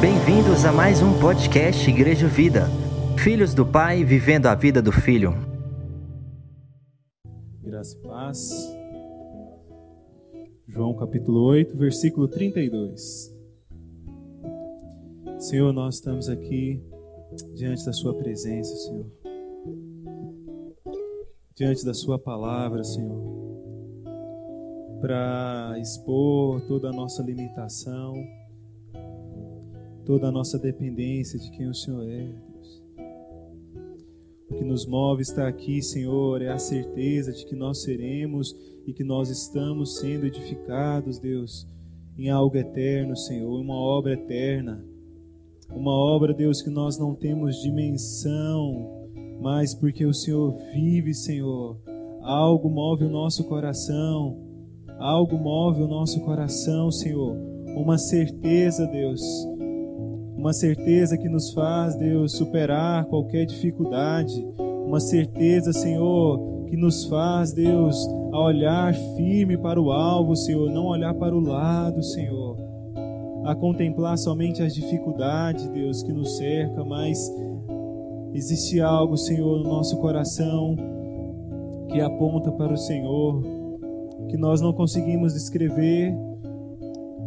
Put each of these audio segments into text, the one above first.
Bem-vindos a mais um podcast Igreja Vida. Filhos do Pai vivendo a vida do Filho. Graça e paz. João capítulo 8, versículo 32. Senhor, nós estamos aqui diante da Sua presença, Senhor. Diante da Sua palavra, Senhor. Para expor toda a nossa limitação, toda a nossa dependência de quem o Senhor é, Deus. O que nos move estar aqui, Senhor, é a certeza de que nós seremos e que nós estamos sendo edificados, Deus, em algo eterno, Senhor, uma obra eterna uma obra, Deus, que nós não temos dimensão, mas porque o Senhor vive, Senhor, algo move o nosso coração, algo move o nosso coração, Senhor, uma certeza, Deus, uma certeza que nos faz, Deus, superar qualquer dificuldade, uma certeza, Senhor, que nos faz, Deus, a olhar firme para o alvo, Senhor, não olhar para o lado, Senhor. A contemplar somente as dificuldades, Deus, que nos cerca, mas existe algo, Senhor, no nosso coração que aponta para o Senhor, que nós não conseguimos descrever,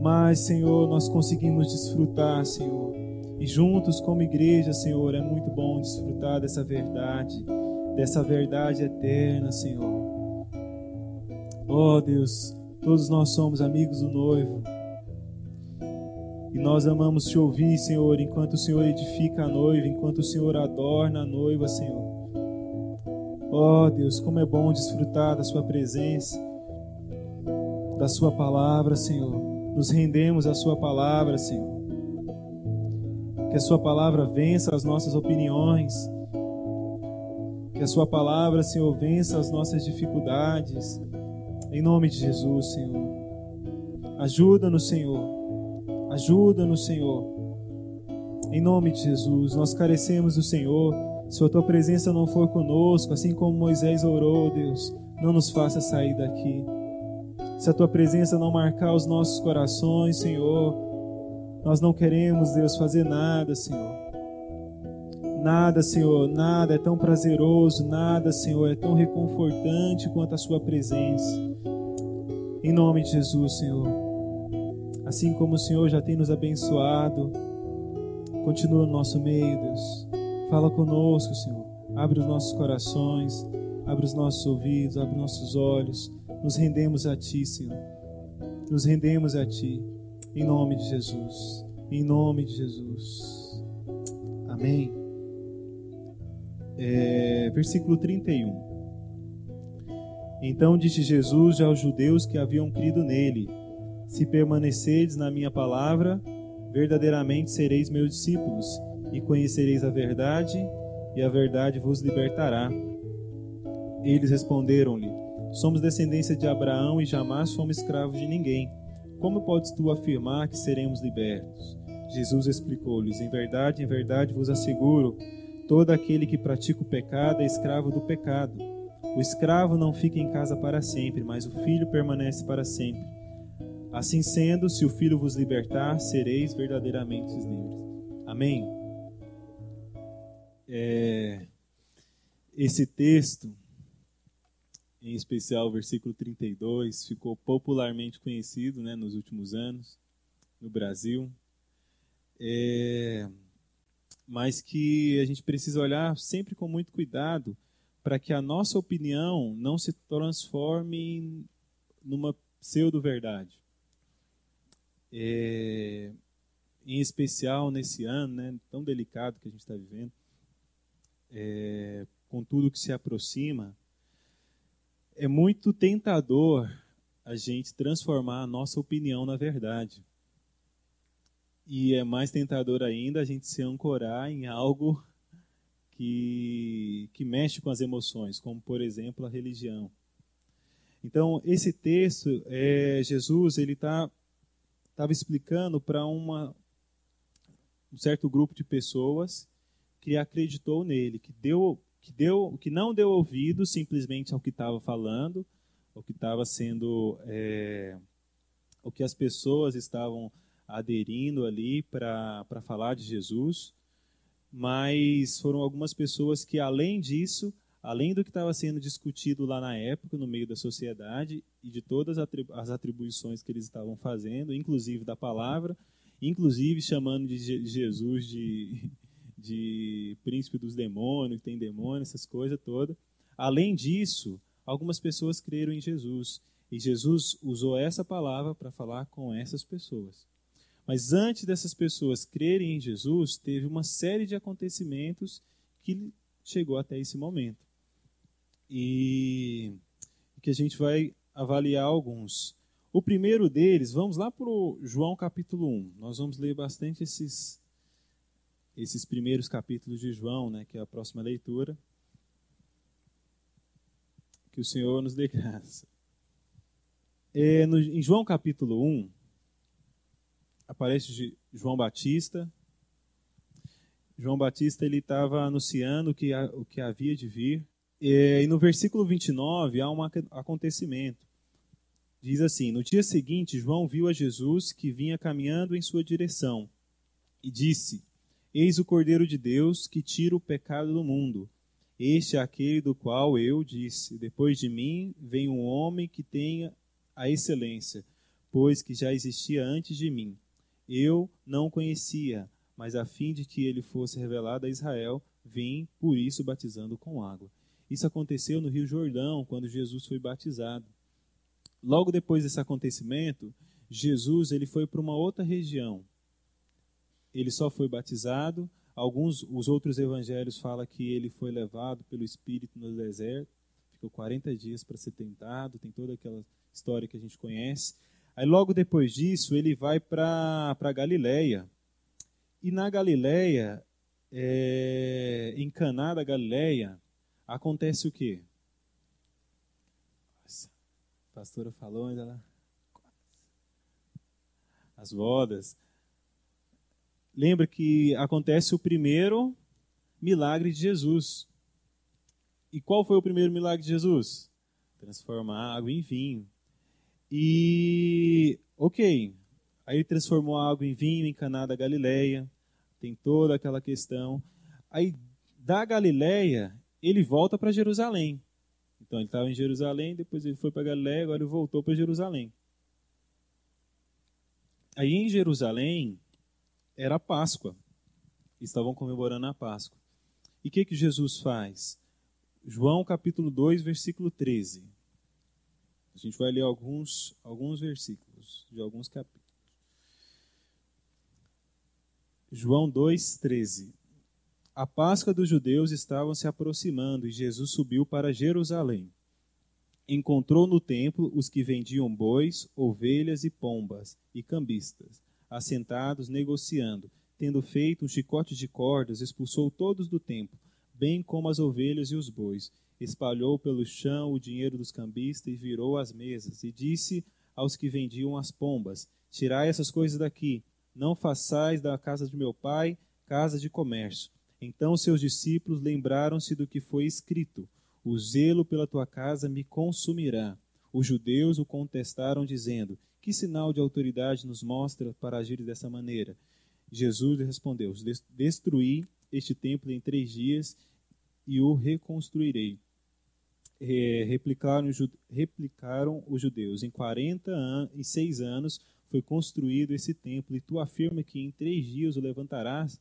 mas, Senhor, nós conseguimos desfrutar, Senhor. E juntos, como igreja, Senhor, é muito bom desfrutar dessa verdade, dessa verdade eterna, Senhor. Oh, Deus, todos nós somos amigos do noivo. E nós amamos te ouvir, Senhor, enquanto o Senhor edifica a noiva, enquanto o Senhor adorna a noiva, Senhor. Oh, Deus, como é bom desfrutar da Sua presença, da Sua palavra, Senhor. Nos rendemos à Sua palavra, Senhor. Que a Sua palavra vença as nossas opiniões. Que a Sua palavra, Senhor, vença as nossas dificuldades. Em nome de Jesus, Senhor. Ajuda-nos, Senhor Ajuda-nos, Senhor. Em nome de Jesus, nós carecemos do Senhor. Se a tua presença não for conosco, assim como Moisés orou, Deus, não nos faça sair daqui. Se a tua presença não marcar os nossos corações, Senhor, nós não queremos, Deus, fazer nada, Senhor. Nada, Senhor, nada é tão prazeroso, nada, Senhor, é tão reconfortante quanto a Sua presença. Em nome de Jesus, Senhor. Assim como o Senhor já tem nos abençoado, continua no nosso meio, Deus. Fala conosco, Senhor. Abre os nossos corações, abre os nossos ouvidos, abre nossos olhos. Nos rendemos a Ti, Senhor. Nos rendemos a Ti, em nome de Jesus. Em nome de Jesus. Amém. É, versículo 31. Então disse Jesus aos judeus que haviam crido nele se permanecerdes na minha palavra, verdadeiramente sereis meus discípulos, e conhecereis a verdade, e a verdade vos libertará. Eles responderam-lhe: Somos descendência de Abraão e jamais fomos escravos de ninguém. Como podes tu afirmar que seremos libertos? Jesus explicou-lhes: Em verdade, em verdade vos asseguro, todo aquele que pratica o pecado é escravo do pecado. O escravo não fica em casa para sempre, mas o filho permanece para sempre. Assim sendo, se o Filho vos libertar, sereis verdadeiramente livres. Amém? É, esse texto, em especial o versículo 32, ficou popularmente conhecido né, nos últimos anos no Brasil. É, mas que a gente precisa olhar sempre com muito cuidado para que a nossa opinião não se transforme numa pseudo-verdade é, em especial nesse ano né, tão delicado que a gente está vivendo, é, com tudo que se aproxima, é muito tentador a gente transformar a nossa opinião na verdade. E é mais tentador ainda a gente se ancorar em algo que, que mexe com as emoções, como por exemplo a religião. Então esse texto, é, Jesus ele está estava explicando para um certo grupo de pessoas que acreditou nele, que deu que deu que não deu ouvido simplesmente ao que estava falando, o que estava sendo, é, o que as pessoas estavam aderindo ali para falar de Jesus, mas foram algumas pessoas que, além disso, além do que estava sendo discutido lá na época, no meio da sociedade, e de todas as atribuições que eles estavam fazendo, inclusive da palavra, inclusive chamando de Jesus de, de príncipe dos demônios, que tem demônio, essas coisas todas. Além disso, algumas pessoas creram em Jesus. E Jesus usou essa palavra para falar com essas pessoas. Mas antes dessas pessoas crerem em Jesus, teve uma série de acontecimentos que chegou até esse momento. E que a gente vai avaliar alguns. O primeiro deles, vamos lá para o João capítulo 1. Nós vamos ler bastante esses, esses primeiros capítulos de João, né, que é a próxima leitura. Que o Senhor nos dê graça. É, no, em João capítulo 1, aparece João Batista. João Batista ele estava anunciando que, o que havia de vir. E no versículo 29 há um acontecimento. Diz assim: No dia seguinte, João viu a Jesus que vinha caminhando em sua direção e disse: Eis o Cordeiro de Deus que tira o pecado do mundo. Este é aquele do qual eu disse: Depois de mim vem um homem que tenha a excelência, pois que já existia antes de mim. Eu não o conhecia, mas a fim de que ele fosse revelado a Israel, vim por isso batizando com água. Isso aconteceu no Rio Jordão, quando Jesus foi batizado. Logo depois desse acontecimento, Jesus ele foi para uma outra região. Ele só foi batizado. Alguns, os outros evangelhos falam que ele foi levado pelo Espírito no deserto, ficou 40 dias para ser tentado. Tem toda aquela história que a gente conhece. Aí logo depois disso ele vai para para Galiléia. E na Galiléia, é, em Caná da Galiléia, acontece o quê? pastora falou ainda lá. As bodas. Lembra que acontece o primeiro milagre de Jesus. E qual foi o primeiro milagre de Jesus? Transformar água em vinho. E, ok, aí ele transformou a água em vinho em Caná da Galileia, tem toda aquela questão. Aí, da Galileia, ele volta para Jerusalém. Então ele estava em Jerusalém, depois ele foi para Galiléia, agora ele voltou para Jerusalém. Aí em Jerusalém era Páscoa. Estavam comemorando a Páscoa. E o que, que Jesus faz? João capítulo 2, versículo 13. A gente vai ler alguns, alguns versículos de alguns capítulos. João 2, 13. A Páscoa dos judeus estava se aproximando e Jesus subiu para Jerusalém. Encontrou no templo os que vendiam bois, ovelhas e pombas, e cambistas, assentados negociando. Tendo feito um chicote de cordas, expulsou todos do templo, bem como as ovelhas e os bois. Espalhou pelo chão o dinheiro dos cambistas e virou as mesas, e disse aos que vendiam as pombas: Tirai essas coisas daqui, não façais da casa de meu pai casa de comércio. Então seus discípulos lembraram-se do que foi escrito: O zelo pela tua casa me consumirá. Os judeus o contestaram, dizendo: Que sinal de autoridade nos mostra para agir dessa maneira? Jesus respondeu: Destruí este templo em três dias e o reconstruirei. replicaram, replicaram os judeus: Em quarenta e seis anos foi construído esse templo, e tu afirma que em três dias o levantarás?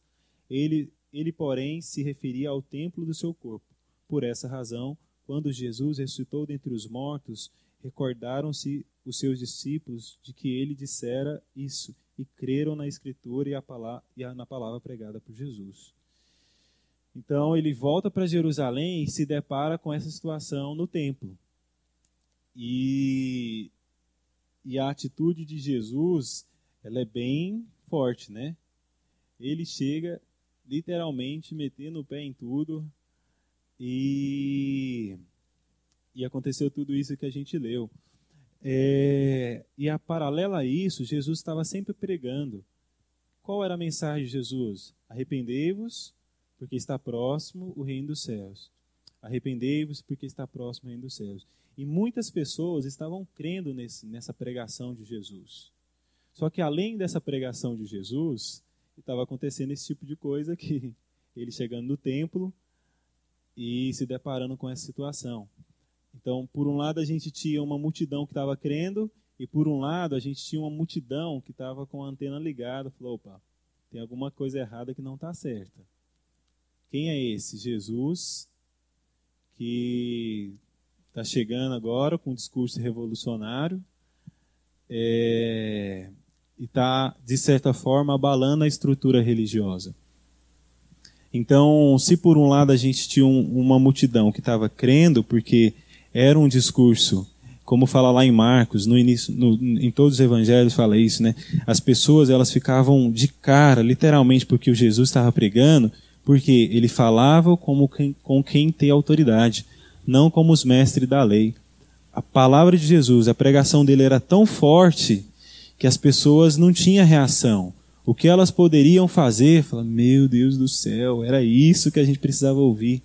Ele ele, porém, se referia ao templo do seu corpo. Por essa razão, quando Jesus ressuscitou dentre os mortos, recordaram-se os seus discípulos de que ele dissera isso e creram na Escritura e, palavra, e na palavra pregada por Jesus. Então ele volta para Jerusalém e se depara com essa situação no templo. E, e a atitude de Jesus ela é bem forte, né? Ele chega literalmente metendo o pé em tudo e, e aconteceu tudo isso que a gente leu. É, e a paralela a isso, Jesus estava sempre pregando. Qual era a mensagem de Jesus? Arrependei-vos, porque está próximo o reino dos céus. Arrependei-vos, porque está próximo o reino dos céus. E muitas pessoas estavam crendo nesse, nessa pregação de Jesus. Só que além dessa pregação de Jesus, estava acontecendo esse tipo de coisa que ele chegando no templo e se deparando com essa situação. Então, por um lado, a gente tinha uma multidão que estava crendo, e por um lado, a gente tinha uma multidão que estava com a antena ligada. Falou: opa, tem alguma coisa errada que não está certa. Quem é esse? Jesus, que está chegando agora com um discurso revolucionário é, e está, de certa forma, abalando a estrutura religiosa. Então, se por um lado a gente tinha um, uma multidão que estava crendo, porque era um discurso, como fala lá em Marcos, no início, no, em todos os evangelhos fala isso, né? As pessoas elas ficavam de cara, literalmente, porque o Jesus estava pregando, porque ele falava como quem, com quem tem autoridade, não como os mestres da lei. A palavra de Jesus, a pregação dele era tão forte que as pessoas não tinham reação o que elas poderiam fazer, fala, meu Deus do céu, era isso que a gente precisava ouvir.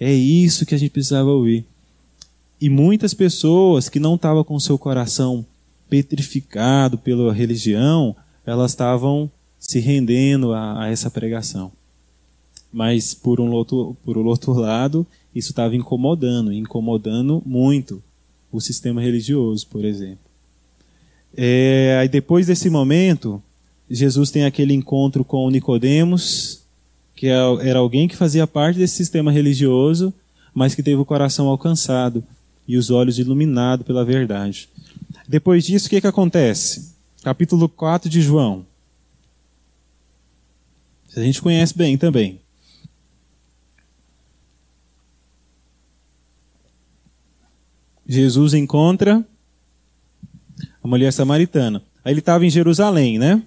É isso que a gente precisava ouvir. E muitas pessoas que não estavam com seu coração petrificado pela religião, elas estavam se rendendo a, a essa pregação. Mas por um outro, por um outro lado, isso estava incomodando, incomodando muito o sistema religioso, por exemplo. É, aí depois desse momento, Jesus tem aquele encontro com Nicodemos, que é era alguém que fazia parte desse sistema religioso, mas que teve o coração alcançado e os olhos iluminados pela verdade. Depois disso, o que, que acontece? Capítulo 4 de João. A gente conhece bem também. Jesus encontra a mulher samaritana. Aí ele estava em Jerusalém, né?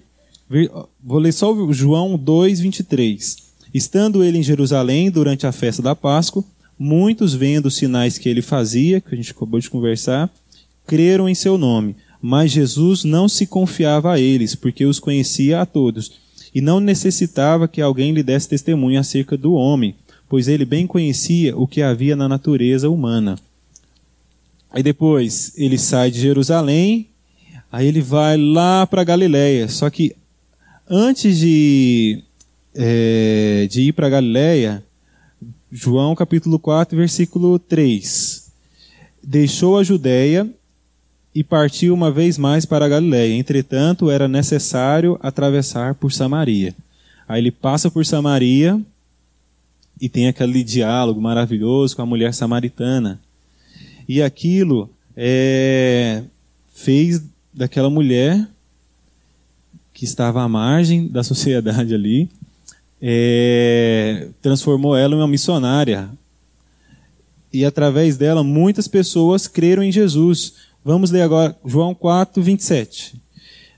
Vou ler só João 2, 23. Estando ele em Jerusalém durante a festa da Páscoa, muitos vendo os sinais que ele fazia, que a gente acabou de conversar, creram em seu nome. Mas Jesus não se confiava a eles, porque os conhecia a todos, e não necessitava que alguém lhe desse testemunho acerca do homem, pois ele bem conhecia o que havia na natureza humana. Aí depois ele sai de Jerusalém, aí ele vai lá para Galiléia. Só que Antes de, é, de ir para Galiléia, João capítulo 4, versículo 3. Deixou a Judéia e partiu uma vez mais para a Galiléia. Entretanto, era necessário atravessar por Samaria. Aí ele passa por Samaria e tem aquele diálogo maravilhoso com a mulher samaritana. E aquilo é, fez daquela mulher que estava à margem da sociedade ali, é, transformou ela em uma missionária. E através dela, muitas pessoas creram em Jesus. Vamos ler agora João 4, 27.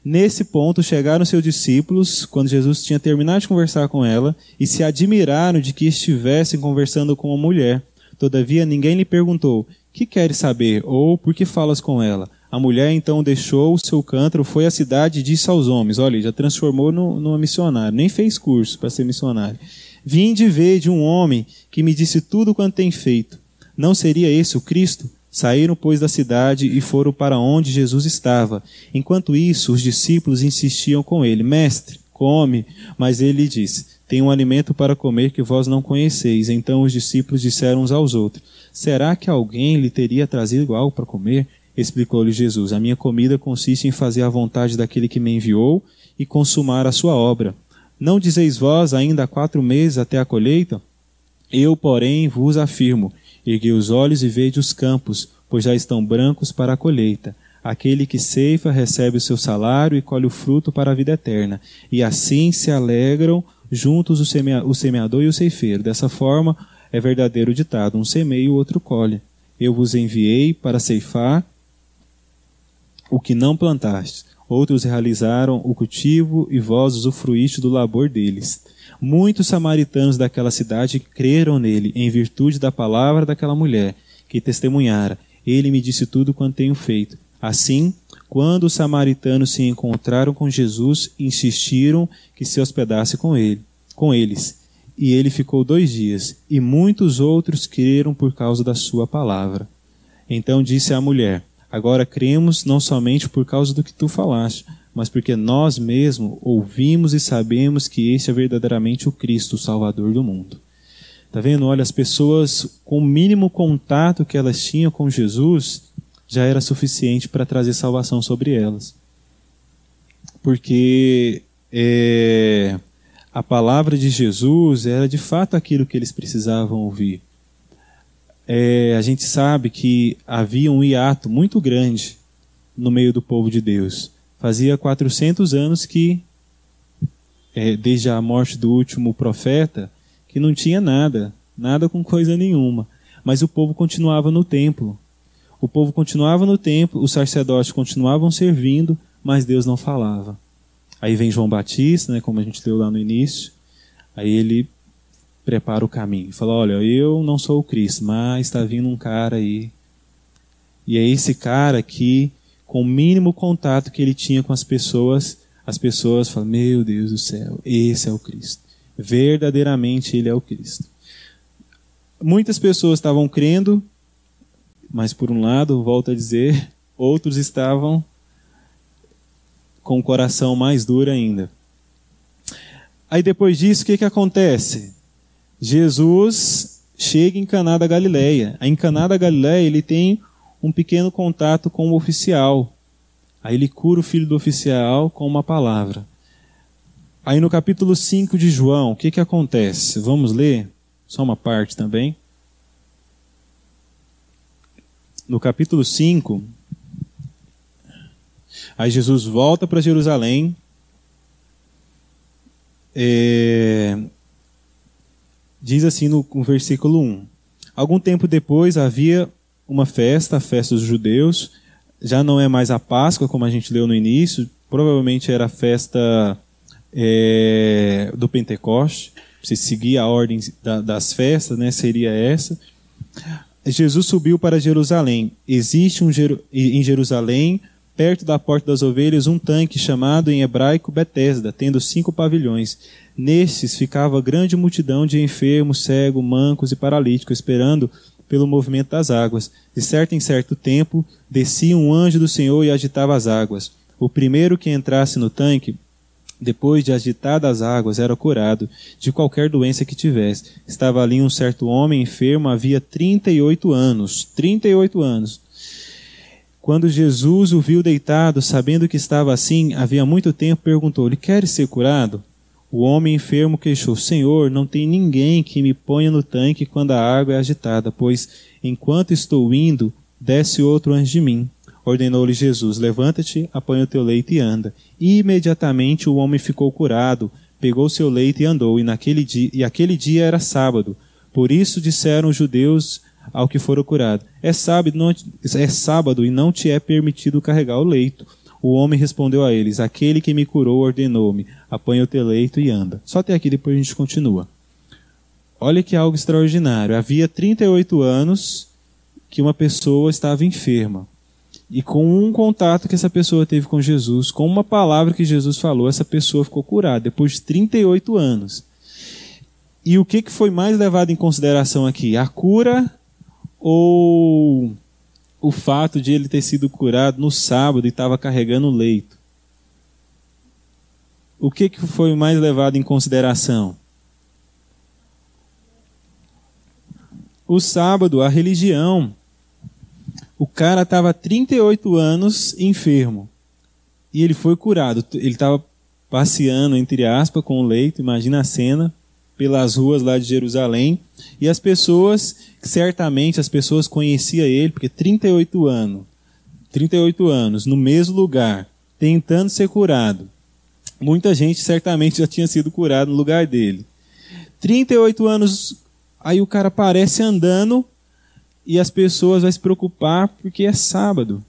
Nesse ponto chegaram seus discípulos, quando Jesus tinha terminado de conversar com ela, e se admiraram de que estivessem conversando com uma mulher. Todavia ninguém lhe perguntou: Que queres saber? ou por que falas com ela? A mulher então deixou o seu cântaro, foi à cidade e disse aos homens: Olha, já transformou no, numa missionária, nem fez curso para ser missionário. Vim de ver de um homem que me disse tudo quanto tem feito. Não seria esse o Cristo? Saíram, pois, da cidade e foram para onde Jesus estava. Enquanto isso, os discípulos insistiam com ele: Mestre, come. Mas ele disse: Tem um alimento para comer que vós não conheceis. Então os discípulos disseram uns aos outros: Será que alguém lhe teria trazido algo para comer? Explicou-lhe Jesus: A minha comida consiste em fazer a vontade daquele que me enviou e consumar a sua obra. Não dizeis vós ainda há quatro meses até a colheita? Eu, porém, vos afirmo: erguei os olhos e vede os campos, pois já estão brancos para a colheita. Aquele que ceifa recebe o seu salário e colhe o fruto para a vida eterna. E assim se alegram juntos o, o semeador e o ceifeiro. Dessa forma é verdadeiro ditado: um semeia e o outro colhe. Eu vos enviei para ceifar o que não plantastes. Outros realizaram o cultivo e vós usufruíste do labor deles. Muitos samaritanos daquela cidade creram nele, em virtude da palavra daquela mulher, que testemunhara. Ele me disse tudo quanto tenho feito. Assim, quando os samaritanos se encontraram com Jesus, insistiram que se hospedasse com ele, com eles. E ele ficou dois dias, e muitos outros creram por causa da sua palavra. Então disse a mulher: Agora cremos não somente por causa do que tu falaste, mas porque nós mesmos ouvimos e sabemos que este é verdadeiramente o Cristo, o Salvador do mundo. Tá vendo? Olha, as pessoas com o mínimo contato que elas tinham com Jesus já era suficiente para trazer salvação sobre elas. Porque é, a palavra de Jesus era de fato aquilo que eles precisavam ouvir. É, a gente sabe que havia um hiato muito grande no meio do povo de Deus. Fazia 400 anos que, é, desde a morte do último profeta, que não tinha nada, nada com coisa nenhuma. Mas o povo continuava no templo. O povo continuava no templo, os sacerdotes continuavam servindo, mas Deus não falava. Aí vem João Batista, né, como a gente leu lá no início. Aí ele prepara o caminho. Fala: Olha, eu não sou o Cristo, mas está vindo um cara aí. E é esse cara que, com o mínimo contato que ele tinha com as pessoas, as pessoas falam: Meu Deus do céu, esse é o Cristo. Verdadeiramente ele é o Cristo. Muitas pessoas estavam crendo, mas por um lado, volto a dizer, outros estavam com o coração mais duro ainda. Aí depois disso, o que, que acontece? Jesus chega em Caná da Galileia. Em Caná da Galileia, ele tem um pequeno contato com o oficial. Aí ele cura o filho do oficial com uma palavra. Aí no capítulo 5 de João, o que, que acontece? Vamos ler só uma parte também. No capítulo 5, Aí Jesus volta para Jerusalém. É, diz assim no, no versículo 1: Algum tempo depois havia uma festa, a festa dos judeus. Já não é mais a Páscoa, como a gente leu no início, provavelmente era a festa é, do Pentecoste. Se seguir a ordem da, das festas, né, seria essa. Jesus subiu para Jerusalém. Existe um, em Jerusalém perto da porta das ovelhas um tanque chamado em hebraico Betesda, tendo cinco pavilhões. Nestes ficava grande multidão de enfermos, cegos, mancos e paralíticos, esperando pelo movimento das águas. De certo em certo tempo, descia um anjo do Senhor e agitava as águas. O primeiro que entrasse no tanque, depois de agitadas as águas, era curado de qualquer doença que tivesse. Estava ali um certo homem enfermo, havia 38 anos. 38 anos. Quando Jesus o viu deitado, sabendo que estava assim havia muito tempo, perguntou-lhe: Queres ser curado? O homem enfermo queixou: Senhor, não tem ninguém que me ponha no tanque quando a água é agitada, pois enquanto estou indo, desce outro antes de mim. Ordenou-lhe Jesus: Levanta-te, apanha o teu leito e anda. E imediatamente o homem ficou curado, pegou seu leito e andou. E naquele dia, e aquele dia era sábado. Por isso disseram os judeus ao que for curado. É sábado, não, é sábado e não te é permitido carregar o leito. O homem respondeu a eles: Aquele que me curou ordenou-me: apanha o teu leito e anda. Só até aqui, depois a gente continua. Olha que algo extraordinário. Havia 38 anos que uma pessoa estava enferma. E com um contato que essa pessoa teve com Jesus, com uma palavra que Jesus falou, essa pessoa ficou curada, depois de 38 anos. E o que, que foi mais levado em consideração aqui? A cura ou o fato de ele ter sido curado no sábado e estava carregando o leito? O que, que foi mais levado em consideração? O sábado, a religião. O cara estava 38 anos enfermo e ele foi curado. Ele estava passeando, entre aspas, com o leito, imagina a cena pelas ruas lá de Jerusalém, e as pessoas, certamente as pessoas conheciam ele, porque 38 anos, 38 anos no mesmo lugar, tentando ser curado. Muita gente certamente já tinha sido curado no lugar dele. 38 anos, aí o cara aparece andando e as pessoas vão se preocupar porque é sábado.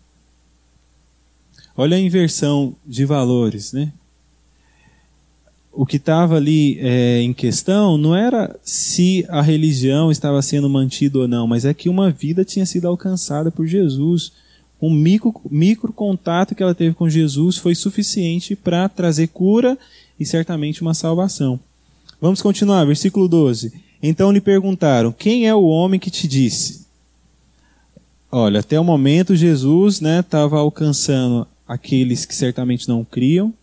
Olha a inversão de valores, né? O que estava ali é, em questão não era se a religião estava sendo mantida ou não, mas é que uma vida tinha sido alcançada por Jesus. Um micro, micro contato que ela teve com Jesus foi suficiente para trazer cura e certamente uma salvação. Vamos continuar, versículo 12. Então lhe perguntaram: Quem é o homem que te disse? olha, até o momento Jesus estava né, alcançando aqueles que certamente não criam,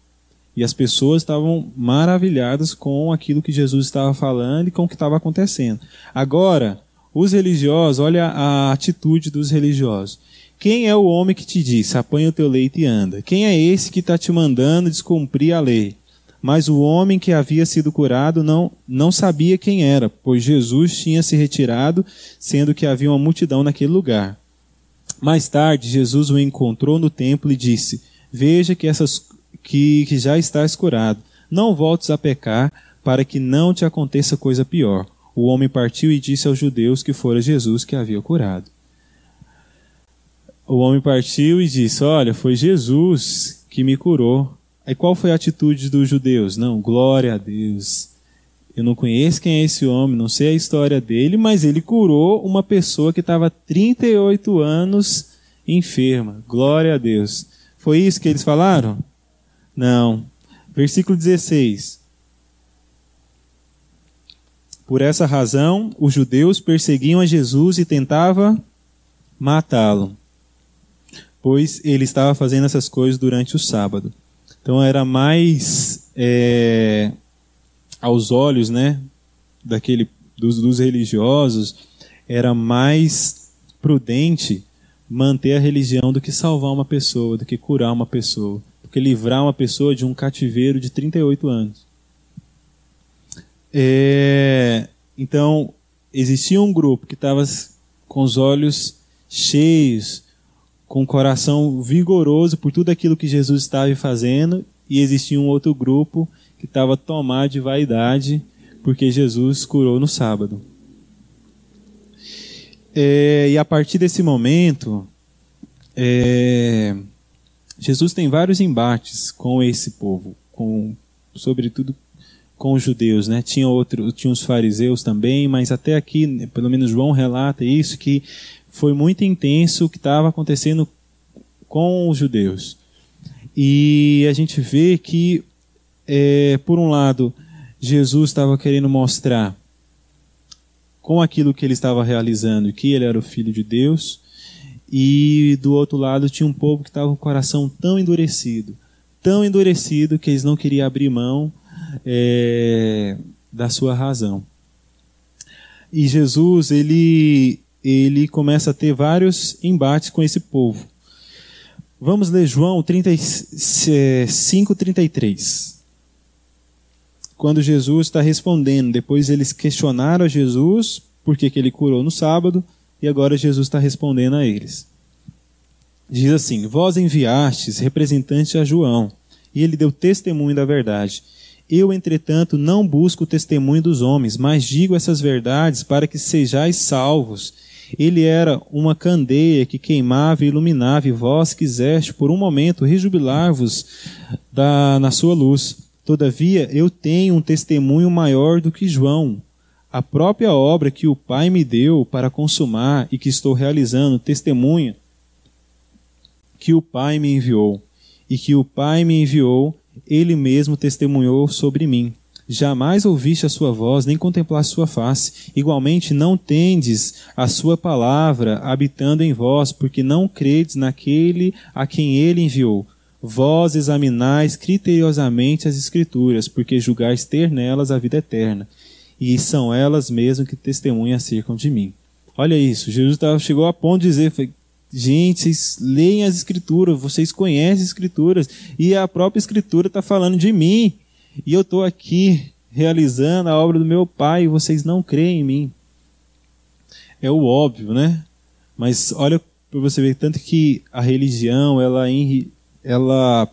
e as pessoas estavam maravilhadas com aquilo que Jesus estava falando e com o que estava acontecendo. Agora, os religiosos, olha a atitude dos religiosos. Quem é o homem que te disse, apanha o teu leito e anda? Quem é esse que está te mandando descumprir a lei? Mas o homem que havia sido curado não, não sabia quem era, pois Jesus tinha se retirado, sendo que havia uma multidão naquele lugar. Mais tarde, Jesus o encontrou no templo e disse: Veja que, essas, que, que já estás curado. Não voltes a pecar, para que não te aconteça coisa pior. O homem partiu e disse aos judeus que fora Jesus que havia curado. O homem partiu e disse: Olha, foi Jesus que me curou. Aí qual foi a atitude dos judeus? Não, glória a Deus. Eu não conheço quem é esse homem, não sei a história dele, mas ele curou uma pessoa que estava 38 anos enferma. Glória a Deus. Foi isso que eles falaram? Não. Versículo 16. Por essa razão, os judeus perseguiam a Jesus e tentavam matá-lo, pois ele estava fazendo essas coisas durante o sábado. Então era mais é, aos olhos, né, daquele dos, dos religiosos, era mais prudente manter a religião do que salvar uma pessoa, do que curar uma pessoa, que livrar uma pessoa de um cativeiro de 38 anos. É, então, existia um grupo que estava com os olhos cheios, com o coração vigoroso por tudo aquilo que Jesus estava fazendo, e existia um outro grupo que estava tomado de vaidade porque Jesus curou no sábado. É, e a partir desse momento, é, Jesus tem vários embates com esse povo, com, sobretudo com os judeus, né? Tinha outro, tinha os fariseus também, mas até aqui, pelo menos João relata isso que foi muito intenso o que estava acontecendo com os judeus. E a gente vê que, é, por um lado, Jesus estava querendo mostrar com aquilo que ele estava realizando que ele era o filho de Deus, e do outro lado tinha um povo que estava com o coração tão endurecido, tão endurecido que eles não queriam abrir mão é, da sua razão. E Jesus, ele, ele começa a ter vários embates com esse povo. Vamos ler João 35, 33. Quando Jesus está respondendo, depois eles questionaram a Jesus por que, que ele curou no sábado, e agora Jesus está respondendo a eles. Diz assim: Vós enviastes representante a João, e ele deu testemunho da verdade. Eu, entretanto, não busco o testemunho dos homens, mas digo essas verdades para que sejais salvos. Ele era uma candeia que queimava e iluminava, e vós quiseste, por um momento, rejubilar-vos na sua luz. Todavia, eu tenho um testemunho maior do que João. A própria obra que o Pai me deu para consumar e que estou realizando testemunha que o Pai me enviou. E que o Pai me enviou ele mesmo testemunhou sobre mim. Jamais ouviste a sua voz, nem contemplaste sua face. Igualmente não tendes a sua palavra habitando em vós, porque não credes naquele a quem ele enviou. Vós examinais criteriosamente as Escrituras, porque julgais ter nelas a vida eterna, e são elas mesmas que testemunham acerca de mim. Olha isso, Jesus chegou a ponto de dizer, Gente, vocês leem as escrituras, vocês conhecem as escrituras, e a própria escritura está falando de mim, e eu estou aqui realizando a obra do meu pai, e vocês não creem em mim. É o óbvio, né? Mas olha para você ver, tanto que a religião, ela, ela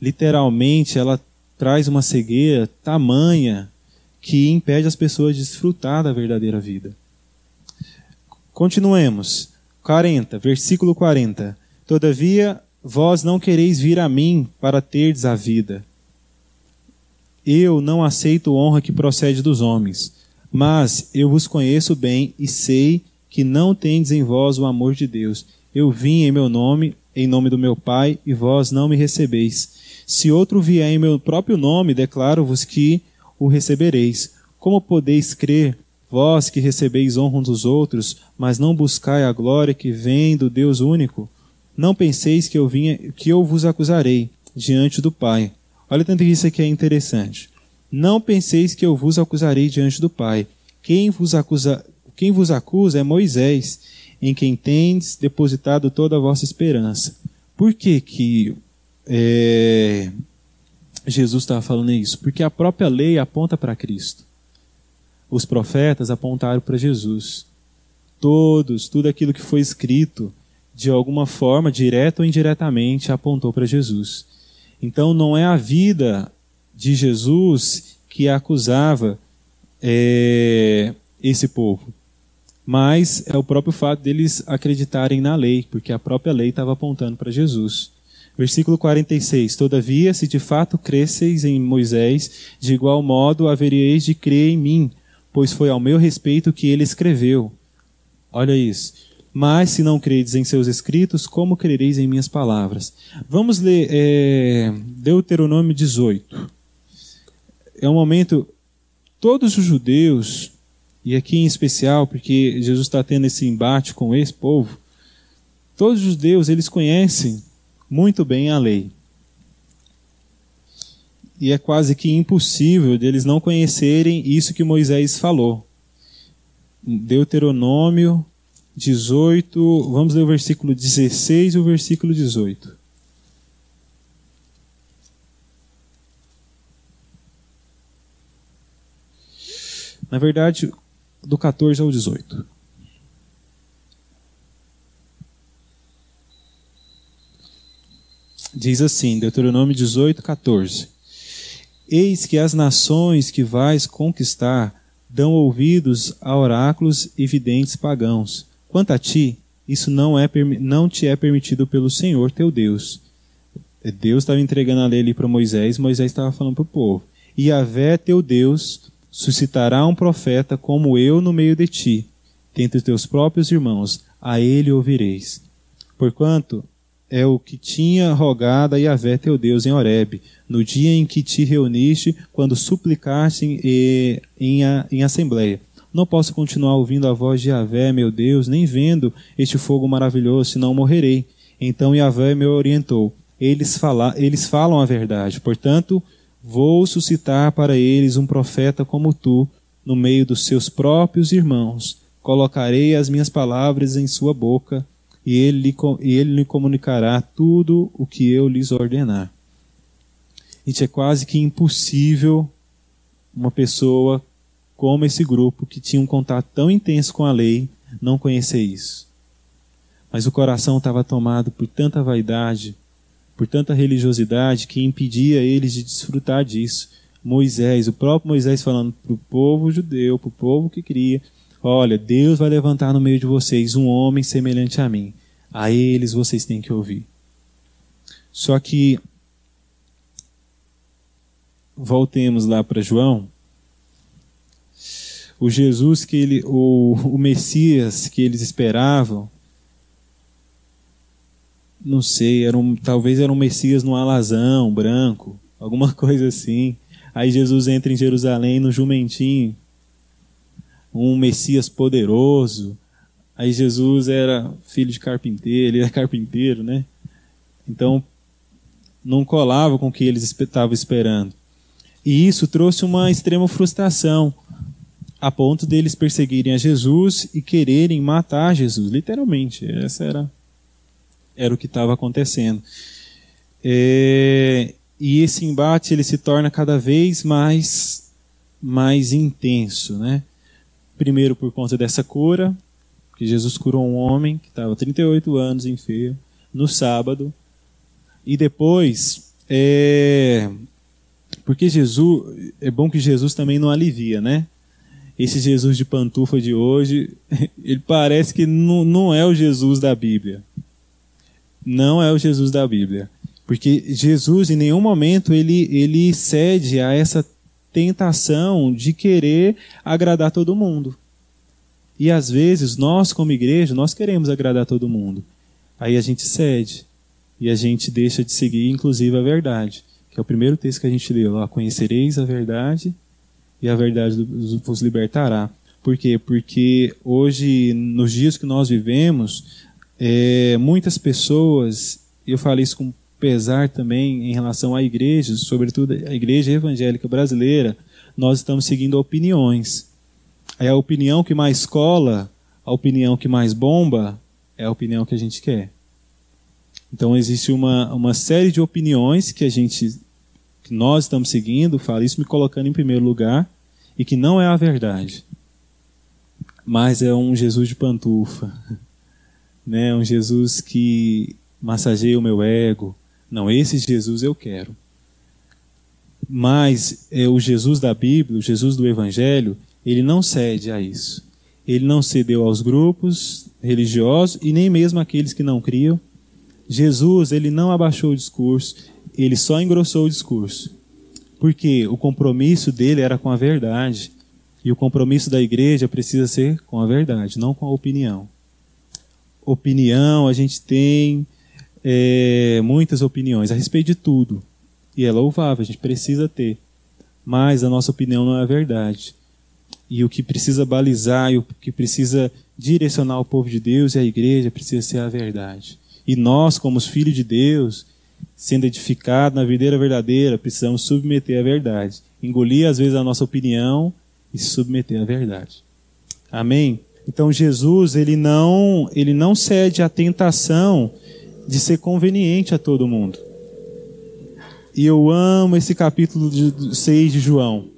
literalmente, ela traz uma cegueira tamanha que impede as pessoas de desfrutar da verdadeira vida. Continuemos. 40, versículo 40. Todavia, vós não quereis vir a mim para terdes a vida. Eu não aceito honra que procede dos homens, mas eu vos conheço bem e sei que não tendes em vós o amor de Deus. Eu vim em meu nome, em nome do meu Pai, e vós não me recebeis. Se outro vier em meu próprio nome, declaro-vos que o recebereis. Como podeis crer Vós que recebeis honra dos outros, mas não buscai a glória que vem do Deus único, não penseis que eu vinha, que eu vos acusarei diante do Pai. Olha tanto que isso aqui é interessante. Não penseis que eu vos acusarei diante do Pai. Quem vos acusa, quem vos acusa é Moisés, em quem tendes depositado toda a vossa esperança. Por que que é, Jesus estava falando isso? Porque a própria lei aponta para Cristo. Os profetas apontaram para Jesus. Todos, tudo aquilo que foi escrito, de alguma forma, direta ou indiretamente, apontou para Jesus. Então não é a vida de Jesus que acusava é, esse povo, mas é o próprio fato deles acreditarem na lei, porque a própria lei estava apontando para Jesus. Versículo 46: Todavia, se de fato cresceis em Moisés, de igual modo haveríeis de crer em mim, pois foi ao meu respeito que ele escreveu. Olha isso. Mas se não credes em seus escritos, como crereis em minhas palavras? Vamos ler é, Deuteronômio 18. É um momento. Todos os judeus, e aqui em especial, porque Jesus está tendo esse embate com esse povo, todos os judeus, eles conhecem muito bem a lei. E é quase que impossível deles não conhecerem isso que Moisés falou. Deuteronômio 18, vamos ler o versículo 16 e o versículo 18. Na verdade, do 14 ao 18. Diz assim, Deuteronômio 18, 14. Eis que as nações que vais conquistar dão ouvidos a oráculos e videntes pagãos. Quanto a ti, isso não, é, não te é permitido pelo Senhor teu Deus. Deus estava entregando a lei ali para Moisés, Moisés estava falando para o povo. E Vé teu Deus suscitará um profeta como eu no meio de ti, dentre os teus próprios irmãos, a ele ouvireis. Porquanto é o que tinha rogado a Yahvé teu Deus em Horebe, no dia em que te reuniste, quando suplicaste em, em, em assembleia. Não posso continuar ouvindo a voz de Yahvé, meu Deus, nem vendo este fogo maravilhoso, senão morrerei. Então Yahvé me orientou. Eles, fala, eles falam a verdade, portanto, vou suscitar para eles um profeta como tu, no meio dos seus próprios irmãos. Colocarei as minhas palavras em sua boca e ele, e ele lhe comunicará tudo o que eu lhes ordenar. Isso é quase que impossível uma pessoa como esse grupo, que tinha um contato tão intenso com a lei, não conhecer isso. Mas o coração estava tomado por tanta vaidade, por tanta religiosidade, que impedia eles de desfrutar disso. Moisés, o próprio Moisés falando para o povo judeu, para o povo que cria, Olha, Deus vai levantar no meio de vocês um homem semelhante a mim. A eles vocês têm que ouvir. Só que voltemos lá para João. O Jesus que ele, o, o Messias que eles esperavam, não sei, era um, talvez era um Messias no alazão, branco, alguma coisa assim. Aí Jesus entra em Jerusalém no jumentinho um Messias poderoso. Aí Jesus era filho de carpinteiro, ele era carpinteiro, né? Então não colava com o que eles estavam esperando. E isso trouxe uma extrema frustração, a ponto deles perseguirem a Jesus e quererem matar Jesus, literalmente. Essa era era o que estava acontecendo. É, e esse embate ele se torna cada vez mais mais intenso, né? Primeiro por conta dessa cura, que Jesus curou um homem que estava 38 anos enfermo no sábado. E depois, é, porque Jesus, é bom que Jesus também não alivia, né? Esse Jesus de pantufa de hoje, ele parece que não, não é o Jesus da Bíblia. Não é o Jesus da Bíblia. Porque Jesus, em nenhum momento, ele, ele cede a essa tentação de querer agradar todo mundo. E às vezes nós, como igreja, nós queremos agradar todo mundo. Aí a gente cede e a gente deixa de seguir, inclusive, a verdade, que é o primeiro texto que a gente leu. Ó, Conhecereis a verdade e a verdade vos libertará. Por quê? Porque hoje, nos dias que nós vivemos, é, muitas pessoas, eu falei isso com pesar também em relação à igreja, sobretudo a igreja evangélica brasileira, nós estamos seguindo opiniões. É a opinião que mais cola, a opinião que mais bomba, é a opinião que a gente quer. Então existe uma, uma série de opiniões que a gente que nós estamos seguindo, fala isso me colocando em primeiro lugar e que não é a verdade. Mas é um Jesus de pantufa, né? Um Jesus que massageia o meu ego. Não, esse Jesus eu quero. Mas é o Jesus da Bíblia, o Jesus do Evangelho, ele não cede a isso. Ele não cedeu aos grupos religiosos e nem mesmo àqueles que não criam. Jesus, ele não abaixou o discurso, ele só engrossou o discurso. Porque o compromisso dele era com a verdade. E o compromisso da igreja precisa ser com a verdade, não com a opinião. Opinião, a gente tem é, muitas opiniões a respeito de tudo. E é louvável, a gente precisa ter. Mas a nossa opinião não é a verdade. E o que precisa balizar e o que precisa direcionar o povo de Deus e a igreja precisa ser a verdade. E nós, como os filhos de Deus, sendo edificados na videira verdadeira, precisamos submeter a verdade. Engolir, às vezes, a nossa opinião e submeter à verdade. Amém? Então, Jesus, ele não, ele não cede à tentação de ser conveniente a todo mundo. E eu amo esse capítulo 6 de João.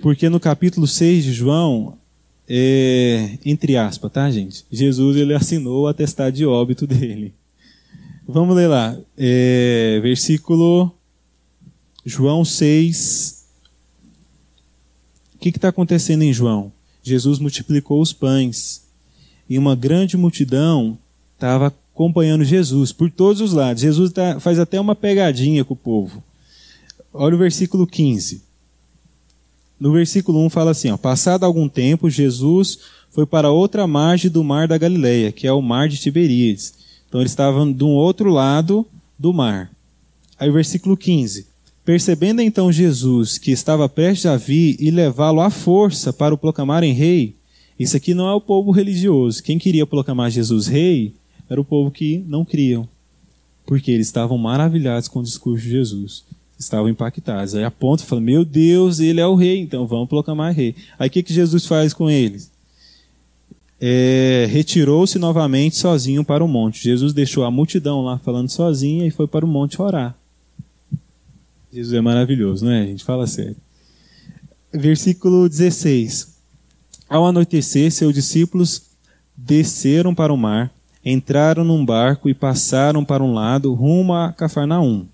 Porque no capítulo 6 de João, é, entre aspas, tá, gente? Jesus ele assinou o atestado de óbito dele. Vamos ler lá. É, versículo João 6. O que está acontecendo em João? Jesus multiplicou os pães e uma grande multidão estava acompanhando Jesus por todos os lados. Jesus tá, faz até uma pegadinha com o povo. Olha o versículo 15. No versículo 1 fala assim: ó, Passado algum tempo, Jesus foi para outra margem do mar da Galileia, que é o mar de Tiberíades. Então eles estavam de um outro lado do mar. Aí o versículo 15. Percebendo então Jesus que estava prestes a vir e levá-lo à força para o proclamarem rei, isso aqui não é o povo religioso. Quem queria proclamar Jesus rei era o povo que não criam, porque eles estavam maravilhados com o discurso de Jesus estavam impactados. Aí aponta e fala: Meu Deus, ele é o rei, então vamos proclamar rei. Aí o que, que Jesus faz com eles? É, Retirou-se novamente sozinho para o monte. Jesus deixou a multidão lá falando sozinha e foi para o monte orar. Jesus é maravilhoso, não é? A gente fala sério. Versículo 16. Ao anoitecer, seus discípulos desceram para o mar, entraram num barco e passaram para um lado rumo a Cafarnaum.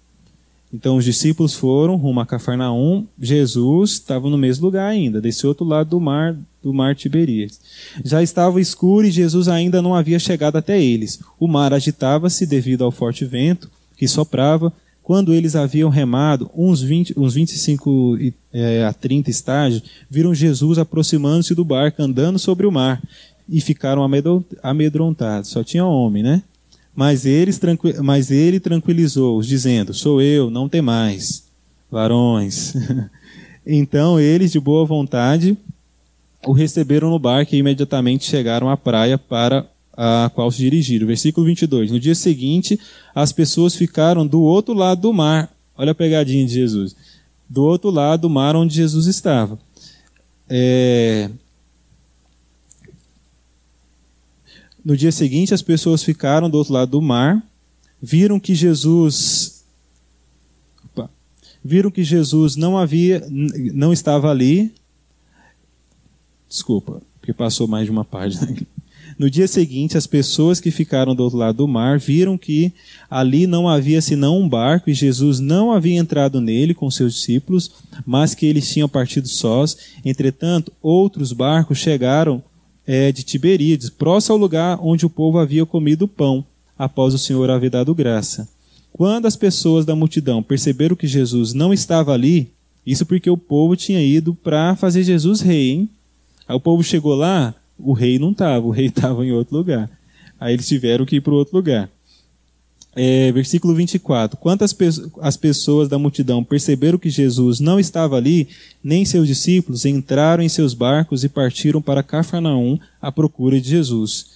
Então os discípulos foram rumo a Cafarnaum, Jesus estava no mesmo lugar ainda, desse outro lado do mar, do mar Tiberíades. Já estava escuro e Jesus ainda não havia chegado até eles. O mar agitava-se devido ao forte vento que soprava. Quando eles haviam remado uns, 20, uns 25 é, a 30 estágios, viram Jesus aproximando-se do barco, andando sobre o mar, e ficaram amedrontados. Só tinha homem, né? Mas, eles, mas ele tranquilizou-os, dizendo: Sou eu, não temais, varões. então eles, de boa vontade, o receberam no barco e imediatamente chegaram à praia para a qual se dirigiram. Versículo 22. No dia seguinte, as pessoas ficaram do outro lado do mar. Olha a pegadinha de Jesus. Do outro lado do mar onde Jesus estava. É, No dia seguinte, as pessoas ficaram do outro lado do mar, viram que Jesus opa, viram que Jesus não havia não estava ali. Desculpa, porque passou mais de uma página aqui. No dia seguinte, as pessoas que ficaram do outro lado do mar viram que ali não havia senão um barco e Jesus não havia entrado nele com seus discípulos, mas que eles tinham partido sós. Entretanto, outros barcos chegaram é, de Tiberíades, próximo ao lugar onde o povo havia comido pão, após o Senhor haver dado graça. Quando as pessoas da multidão perceberam que Jesus não estava ali, isso porque o povo tinha ido para fazer Jesus rei, hein? Aí o povo chegou lá, o rei não estava, o rei estava em outro lugar. Aí eles tiveram que ir para outro lugar. É, versículo 24. Quantas pe as pessoas da multidão perceberam que Jesus não estava ali, nem seus discípulos, entraram em seus barcos e partiram para Cafarnaum à procura de Jesus.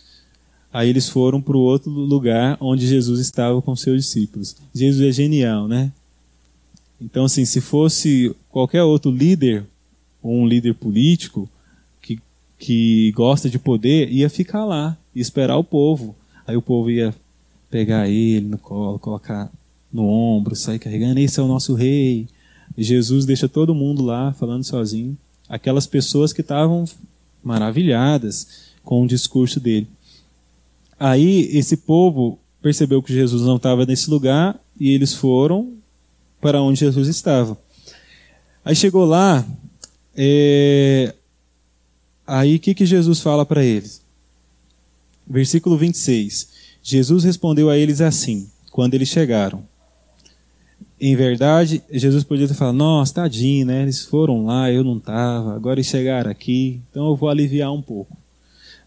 Aí eles foram para o outro lugar onde Jesus estava com seus discípulos. Jesus é genial, né? Então, assim, se fosse qualquer outro líder, ou um líder político, que, que gosta de poder, ia ficar lá e esperar o povo. Aí o povo ia pegar ele no colo, colocar no ombro, sair carregando, esse é o nosso rei. E Jesus deixa todo mundo lá falando sozinho. Aquelas pessoas que estavam maravilhadas com o discurso dele. Aí esse povo percebeu que Jesus não estava nesse lugar e eles foram para onde Jesus estava. Aí chegou lá, é... aí o que, que Jesus fala para eles? Versículo 26. Jesus respondeu a eles assim, quando eles chegaram. Em verdade, Jesus podia ter falado: Nossa, tadinho, né? Eles foram lá, eu não estava, agora eles chegaram aqui, então eu vou aliviar um pouco.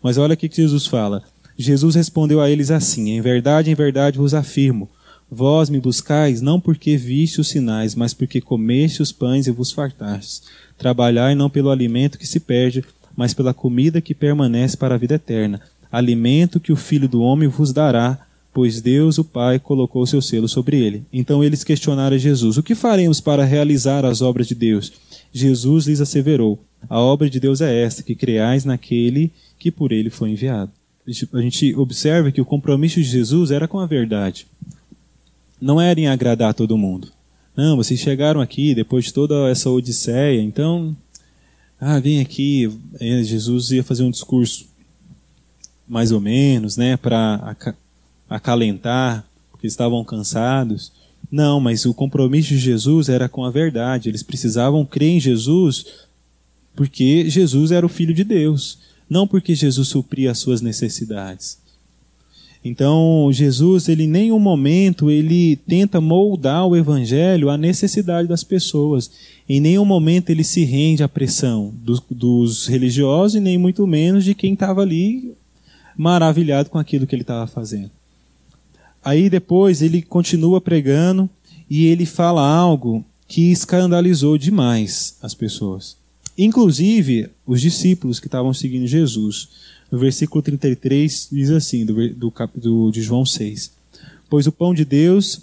Mas olha o que Jesus fala. Jesus respondeu a eles assim: Em verdade, em verdade vos afirmo: Vós me buscais não porque viste os sinais, mas porque comeste os pães e vos fartastes. Trabalhai não pelo alimento que se perde, mas pela comida que permanece para a vida eterna alimento que o Filho do Homem vos dará, pois Deus, o Pai, colocou seu selo sobre ele. Então eles questionaram a Jesus: O que faremos para realizar as obras de Deus? Jesus lhes asseverou: A obra de Deus é esta, que creais naquele que por ele foi enviado. A gente observa que o compromisso de Jesus era com a verdade. Não era em agradar todo mundo. Não, vocês chegaram aqui depois de toda essa odisseia, então, ah, vem aqui. Jesus ia fazer um discurso mais ou menos, né, para acalentar, porque estavam cansados. Não, mas o compromisso de Jesus era com a verdade. Eles precisavam crer em Jesus porque Jesus era o Filho de Deus, não porque Jesus supria as suas necessidades. Então, Jesus, ele em nenhum momento ele tenta moldar o evangelho à necessidade das pessoas. Em nenhum momento ele se rende à pressão dos, dos religiosos e nem muito menos de quem estava ali maravilhado com aquilo que ele estava fazendo. Aí depois ele continua pregando e ele fala algo que escandalizou demais as pessoas. Inclusive os discípulos que estavam seguindo Jesus. No versículo 33 diz assim, do, do, do, de João 6. Pois o pão de Deus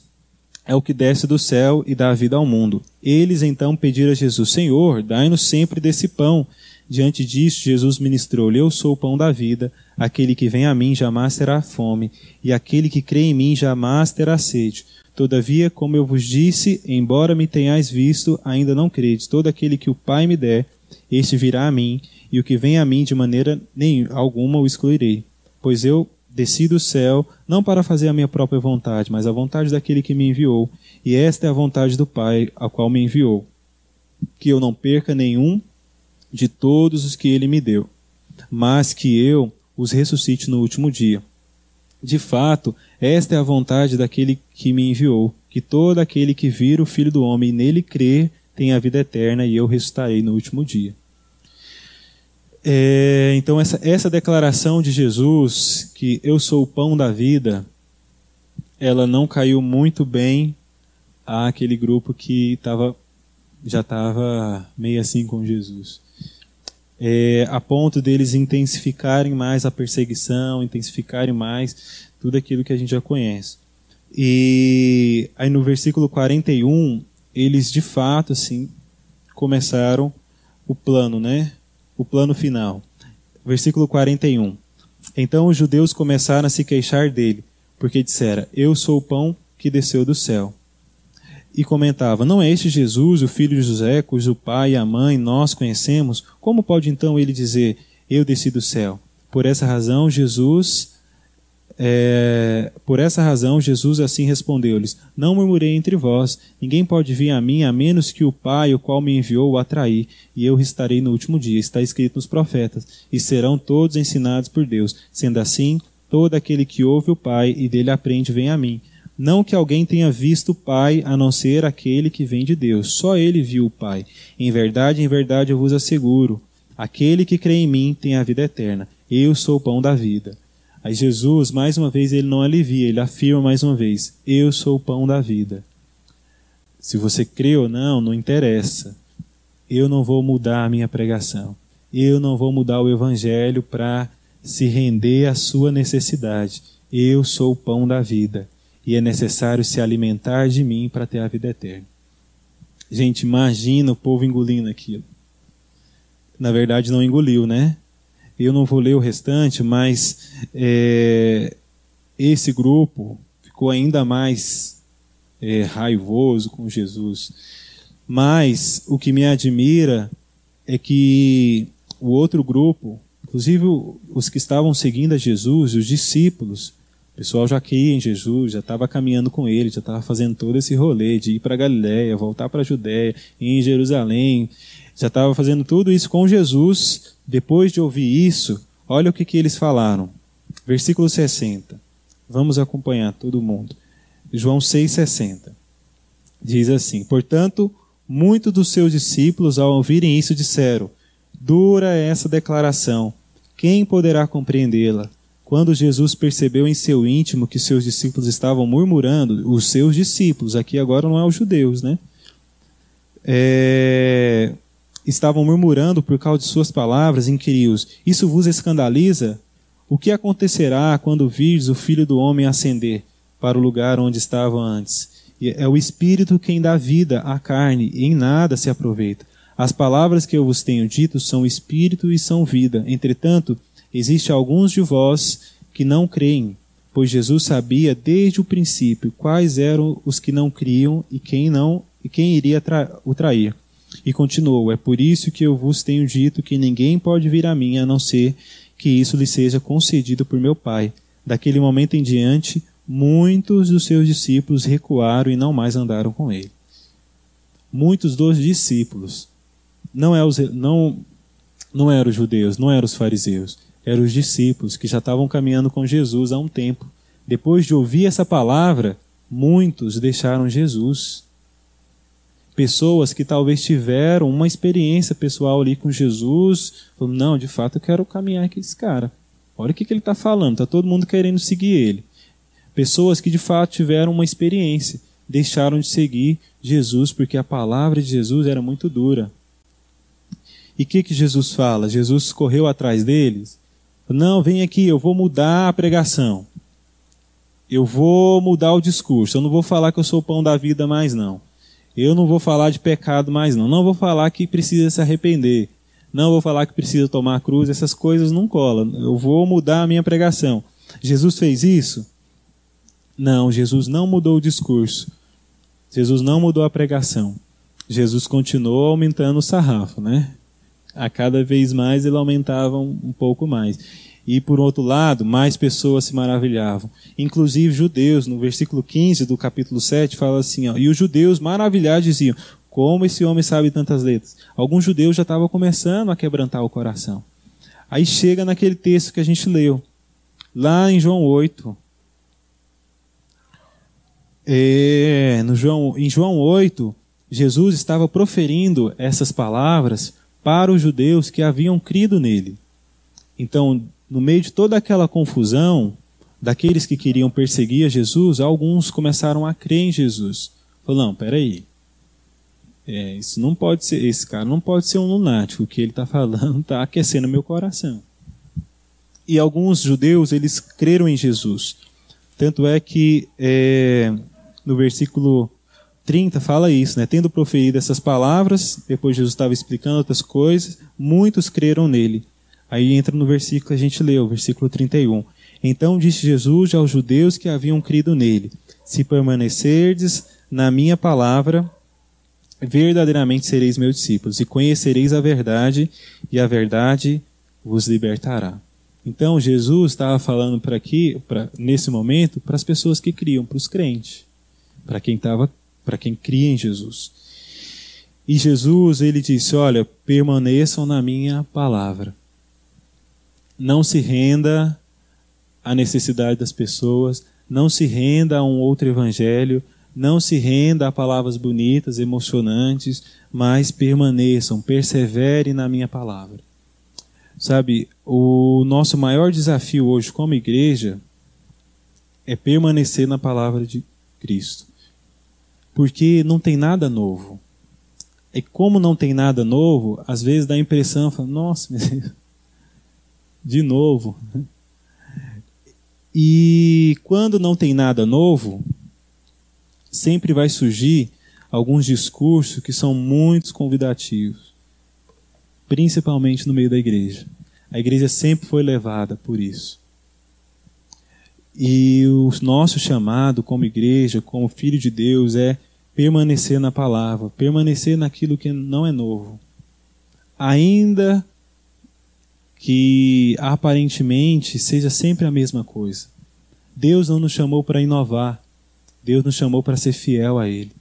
é o que desce do céu e dá vida ao mundo. Eles então pediram a Jesus: Senhor, dai-nos sempre desse pão. Diante disso, Jesus ministrou-lhe: Eu sou o pão da vida. Aquele que vem a mim jamais terá fome, e aquele que crê em mim jamais terá sede. Todavia, como eu vos disse, embora me tenhais visto, ainda não credes. Todo aquele que o Pai me der, este virá a mim, e o que vem a mim de maneira nenhuma alguma o excluirei. Pois eu desci do céu, não para fazer a minha própria vontade, mas a vontade daquele que me enviou, e esta é a vontade do Pai, a qual me enviou. Que eu não perca nenhum de todos os que ele me deu, mas que eu os ressuscite no último dia. De fato, esta é a vontade daquele que me enviou, que todo aquele que vir o Filho do Homem e nele crer tenha a vida eterna e eu ressuscitarei no último dia. É, então, essa, essa declaração de Jesus, que eu sou o pão da vida, ela não caiu muito bem àquele grupo que tava, já estava meio assim com Jesus é, a ponto deles intensificarem mais a perseguição, intensificarem mais tudo aquilo que a gente já conhece. E aí no versículo 41, eles de fato assim começaram o plano, né? O plano final. Versículo 41. Então os judeus começaram a se queixar dele, porque disseram: Eu sou o pão que desceu do céu e comentava: Não é este Jesus, o filho de José, cujo pai e a mãe nós conhecemos? Como pode então ele dizer: Eu desci do céu? Por essa razão, Jesus. É, por essa razão, Jesus assim respondeu-lhes: Não murmurei entre vós, ninguém pode vir a mim a menos que o Pai, o qual me enviou, o atrair, e eu restarei no último dia. Está escrito nos profetas: E serão todos ensinados por Deus. Sendo assim, todo aquele que ouve o Pai e dele aprende, vem a mim. Não que alguém tenha visto o Pai, a não ser aquele que vem de Deus. Só ele viu o Pai. Em verdade, em verdade eu vos asseguro: aquele que crê em mim tem a vida eterna. Eu sou o pão da vida. Aí Jesus, mais uma vez, ele não alivia, ele afirma mais uma vez: Eu sou o pão da vida. Se você crê ou não, não interessa. Eu não vou mudar a minha pregação. Eu não vou mudar o evangelho para se render à sua necessidade. Eu sou o pão da vida e é necessário se alimentar de mim para ter a vida eterna. Gente, imagina o povo engolindo aquilo. Na verdade, não engoliu, né? Eu não vou ler o restante, mas é, esse grupo ficou ainda mais é, raivoso com Jesus. Mas o que me admira é que o outro grupo, inclusive os que estavam seguindo a Jesus, os discípulos, pessoal já queria em Jesus, já estava caminhando com ele, já estava fazendo todo esse rolê de ir para Galiléia, voltar para a Judéia, ir em Jerusalém, já estava fazendo tudo isso com Jesus. Depois de ouvir isso, olha o que, que eles falaram. Versículo 60. Vamos acompanhar todo mundo. João 6,60. Diz assim: Portanto, muitos dos seus discípulos, ao ouvirem isso, disseram: Dura essa declaração, quem poderá compreendê-la? Quando Jesus percebeu em seu íntimo que seus discípulos estavam murmurando, os seus discípulos, aqui agora não é os judeus, né? É, estavam murmurando por causa de suas palavras, inquiriu-os: Isso vos escandaliza? O que acontecerá quando virdes o filho do homem ascender para o lugar onde estava antes? É o Espírito quem dá vida à carne, e em nada se aproveita. As palavras que eu vos tenho dito são Espírito e são vida. Entretanto, Existe alguns de vós que não creem, pois Jesus sabia desde o princípio quais eram os que não criam e quem não e quem iria tra o trair. E continuou: É por isso que eu vos tenho dito que ninguém pode vir a mim a não ser que isso lhe seja concedido por meu Pai. Daquele momento em diante, muitos dos seus discípulos recuaram e não mais andaram com ele. Muitos dos discípulos, não, é os, não, não eram os judeus, não eram os fariseus, eram os discípulos que já estavam caminhando com Jesus há um tempo. Depois de ouvir essa palavra, muitos deixaram Jesus. Pessoas que talvez tiveram uma experiência pessoal ali com Jesus, falaram, não, de fato eu quero caminhar com esse cara. Olha o que, que ele está falando, está todo mundo querendo seguir ele. Pessoas que de fato tiveram uma experiência, deixaram de seguir Jesus porque a palavra de Jesus era muito dura. E o que, que Jesus fala? Jesus correu atrás deles não, vem aqui, eu vou mudar a pregação. Eu vou mudar o discurso. Eu não vou falar que eu sou o pão da vida mais, não. Eu não vou falar de pecado mais, não. Não vou falar que precisa se arrepender. Não vou falar que precisa tomar a cruz. Essas coisas não colam. Eu vou mudar a minha pregação. Jesus fez isso? Não, Jesus não mudou o discurso. Jesus não mudou a pregação. Jesus continuou aumentando o sarrafo, né? A cada vez mais ele aumentava um, um pouco mais. E por outro lado, mais pessoas se maravilhavam. Inclusive judeus, no versículo 15 do capítulo 7, fala assim: ó, E os judeus maravilhados diziam: Como esse homem sabe tantas letras? Alguns judeus já estavam começando a quebrantar o coração. Aí chega naquele texto que a gente leu, lá em João 8. É, no João, em João 8, Jesus estava proferindo essas palavras para os judeus que haviam crido nele. Então, no meio de toda aquela confusão, daqueles que queriam perseguir Jesus, alguns começaram a crer em Jesus. Falaram, peraí, é, isso não pode ser, esse cara não pode ser um lunático, o que ele está falando está aquecendo meu coração. E alguns judeus, eles creram em Jesus. Tanto é que é, no versículo 30 fala isso, né? Tendo proferido essas palavras, depois Jesus estava explicando outras coisas, muitos creram nele. Aí entra no versículo que a gente leu, versículo 31. Então disse Jesus aos judeus que haviam crido nele: Se permanecerdes na minha palavra, verdadeiramente sereis meus discípulos, e conhecereis a verdade, e a verdade vos libertará. Então Jesus estava falando para aqui, pra, nesse momento, para as pessoas que criam, para os crentes, para quem estava para quem cria em Jesus. E Jesus, ele disse: Olha, permaneçam na minha palavra. Não se renda à necessidade das pessoas, não se renda a um outro evangelho, não se renda a palavras bonitas, emocionantes, mas permaneçam, perseverem na minha palavra. Sabe, o nosso maior desafio hoje como igreja é permanecer na palavra de Cristo. Porque não tem nada novo. E como não tem nada novo, às vezes dá a impressão, fala, nossa, de novo. E quando não tem nada novo, sempre vai surgir alguns discursos que são muito convidativos, principalmente no meio da igreja. A igreja sempre foi levada por isso. E o nosso chamado como igreja, como filho de Deus, é permanecer na palavra, permanecer naquilo que não é novo. Ainda que aparentemente seja sempre a mesma coisa. Deus não nos chamou para inovar, Deus nos chamou para ser fiel a Ele.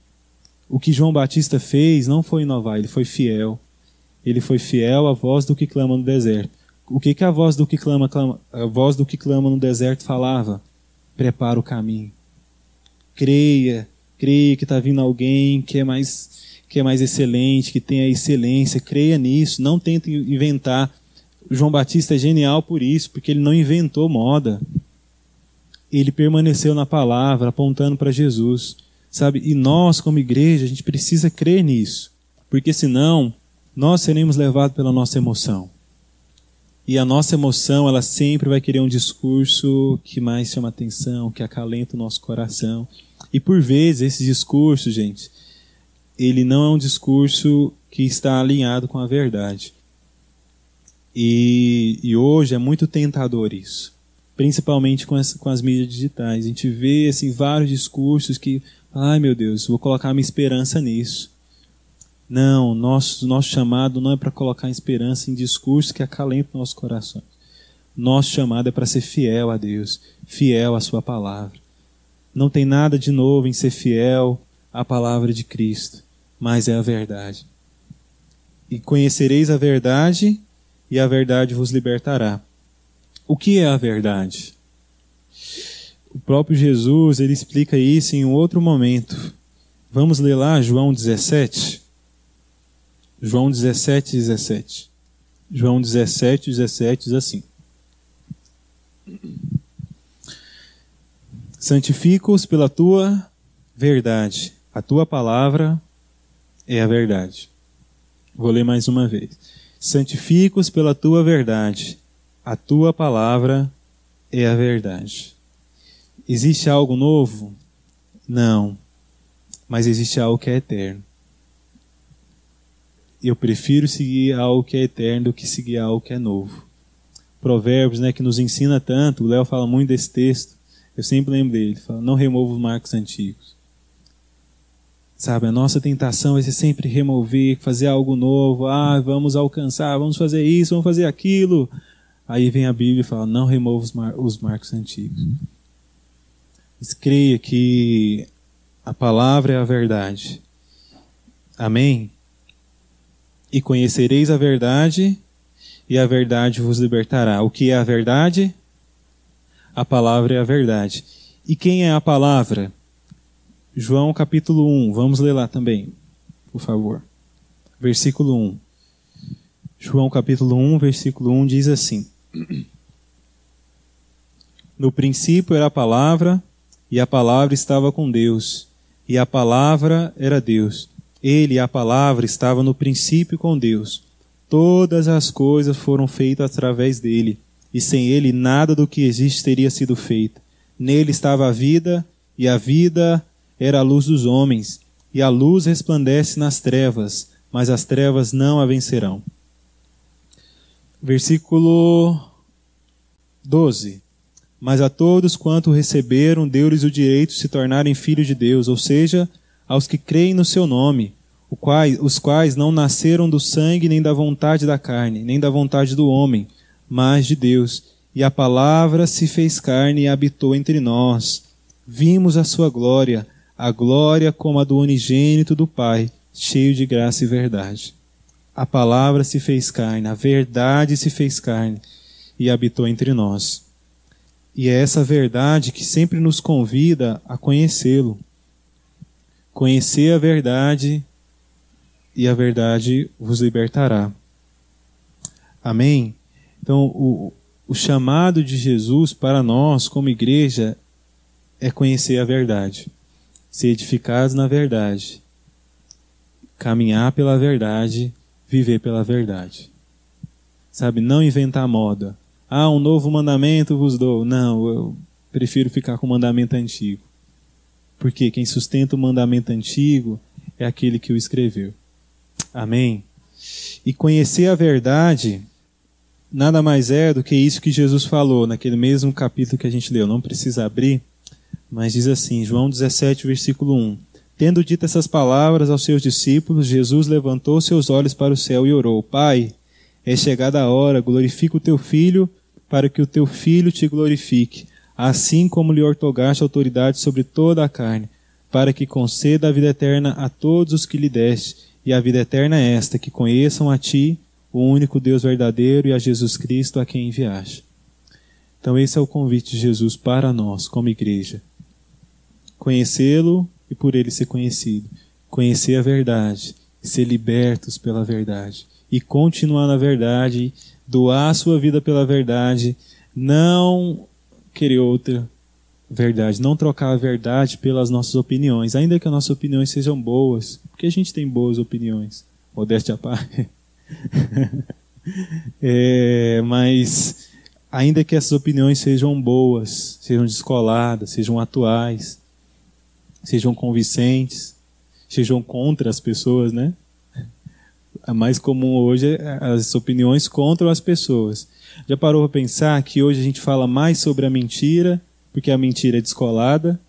O que João Batista fez não foi inovar, ele foi fiel. Ele foi fiel à voz do que clama no deserto. O que, que a voz do que clama, clama, a voz do que clama no deserto falava? Prepara o caminho. Creia, creia que está vindo alguém que é mais que é mais excelente, que tem a excelência. Creia nisso. Não tente inventar. O João Batista é genial por isso, porque ele não inventou moda. Ele permaneceu na palavra, apontando para Jesus sabe? E nós, como igreja, a gente precisa crer nisso, porque senão nós seremos levados pela nossa emoção. E a nossa emoção, ela sempre vai querer um discurso que mais chama atenção, que acalenta o nosso coração. E por vezes esse discurso, gente, ele não é um discurso que está alinhado com a verdade. E, e hoje é muito tentador isso, principalmente com as, com as mídias digitais. A gente vê assim, vários discursos que Ai meu Deus, vou colocar minha esperança nisso. Não, nosso, nosso chamado não é para colocar esperança em discursos que acalentam nossos corações. Nosso chamado é para ser fiel a Deus, fiel à Sua palavra. Não tem nada de novo em ser fiel à palavra de Cristo, mas é a verdade. E conhecereis a verdade, e a verdade vos libertará. O que é a verdade? O próprio Jesus, ele explica isso em um outro momento. Vamos ler lá João 17. João 17, 17. João 17, 17 diz assim: Santifica-os pela tua verdade. A tua palavra é a verdade. Vou ler mais uma vez. Santifica-os pela tua verdade. A tua palavra é a verdade. Existe algo novo? Não. Mas existe algo que é eterno. Eu prefiro seguir algo que é eterno do que seguir algo que é novo. Provérbios, né, que nos ensina tanto, o Léo fala muito desse texto. Eu sempre lembro dele, fala, não remova os marcos antigos. Sabe, a nossa tentação é sempre remover, fazer algo novo. Ah, vamos alcançar, vamos fazer isso, vamos fazer aquilo. Aí vem a Bíblia e fala, não remova os, mar os marcos antigos. Mas creia que a palavra é a verdade. Amém? E conhecereis a verdade, e a verdade vos libertará. O que é a verdade? A palavra é a verdade. E quem é a palavra? João capítulo 1, vamos ler lá também, por favor. Versículo 1. João capítulo 1, versículo 1 diz assim: No princípio era a palavra, e a palavra estava com Deus, e a palavra era Deus. Ele, a palavra, estava no princípio com Deus. Todas as coisas foram feitas através dele, e sem ele nada do que existe teria sido feito. Nele estava a vida, e a vida era a luz dos homens, e a luz resplandece nas trevas, mas as trevas não a vencerão. Versículo 12. Mas a todos quanto receberam, deu-lhes o direito de se tornarem filhos de Deus, ou seja, aos que creem no seu nome, os quais não nasceram do sangue, nem da vontade da carne, nem da vontade do homem, mas de Deus. E a palavra se fez carne e habitou entre nós. Vimos a sua glória, a glória como a do unigênito do Pai, cheio de graça e verdade. A palavra se fez carne, a verdade se fez carne e habitou entre nós. E é essa verdade que sempre nos convida a conhecê-lo. Conhecer a verdade e a verdade vos libertará. Amém? Então, o, o chamado de Jesus para nós, como igreja, é conhecer a verdade, ser edificados na verdade, caminhar pela verdade, viver pela verdade. Sabe, não inventar moda. Ah, um novo mandamento vos dou. Não, eu prefiro ficar com o mandamento antigo. Porque quem sustenta o mandamento antigo é aquele que o escreveu. Amém? E conhecer a verdade nada mais é do que isso que Jesus falou naquele mesmo capítulo que a gente leu. Não precisa abrir, mas diz assim, João 17, versículo 1. Tendo dito essas palavras aos seus discípulos, Jesus levantou seus olhos para o céu e orou: Pai, é chegada a hora, glorifica o teu filho, para que o teu filho te glorifique, assim como lhe ortogaste autoridade sobre toda a carne, para que conceda a vida eterna a todos os que lhe deste. E a vida eterna é esta, que conheçam a ti, o único Deus verdadeiro, e a Jesus Cristo a quem enviaste. Então, esse é o convite de Jesus para nós, como igreja. Conhecê-lo e por ele ser conhecido. Conhecer a verdade, ser libertos pela verdade e continuar na verdade, doar a sua vida pela verdade, não querer outra verdade, não trocar a verdade pelas nossas opiniões, ainda que as nossas opiniões sejam boas, porque a gente tem boas opiniões, modéstia à parte. é, mas ainda que essas opiniões sejam boas, sejam descoladas, sejam atuais, sejam convincentes, sejam contra as pessoas, né? A mais comum hoje é as opiniões contra as pessoas. Já parou para pensar que hoje a gente fala mais sobre a mentira, porque a mentira é descolada,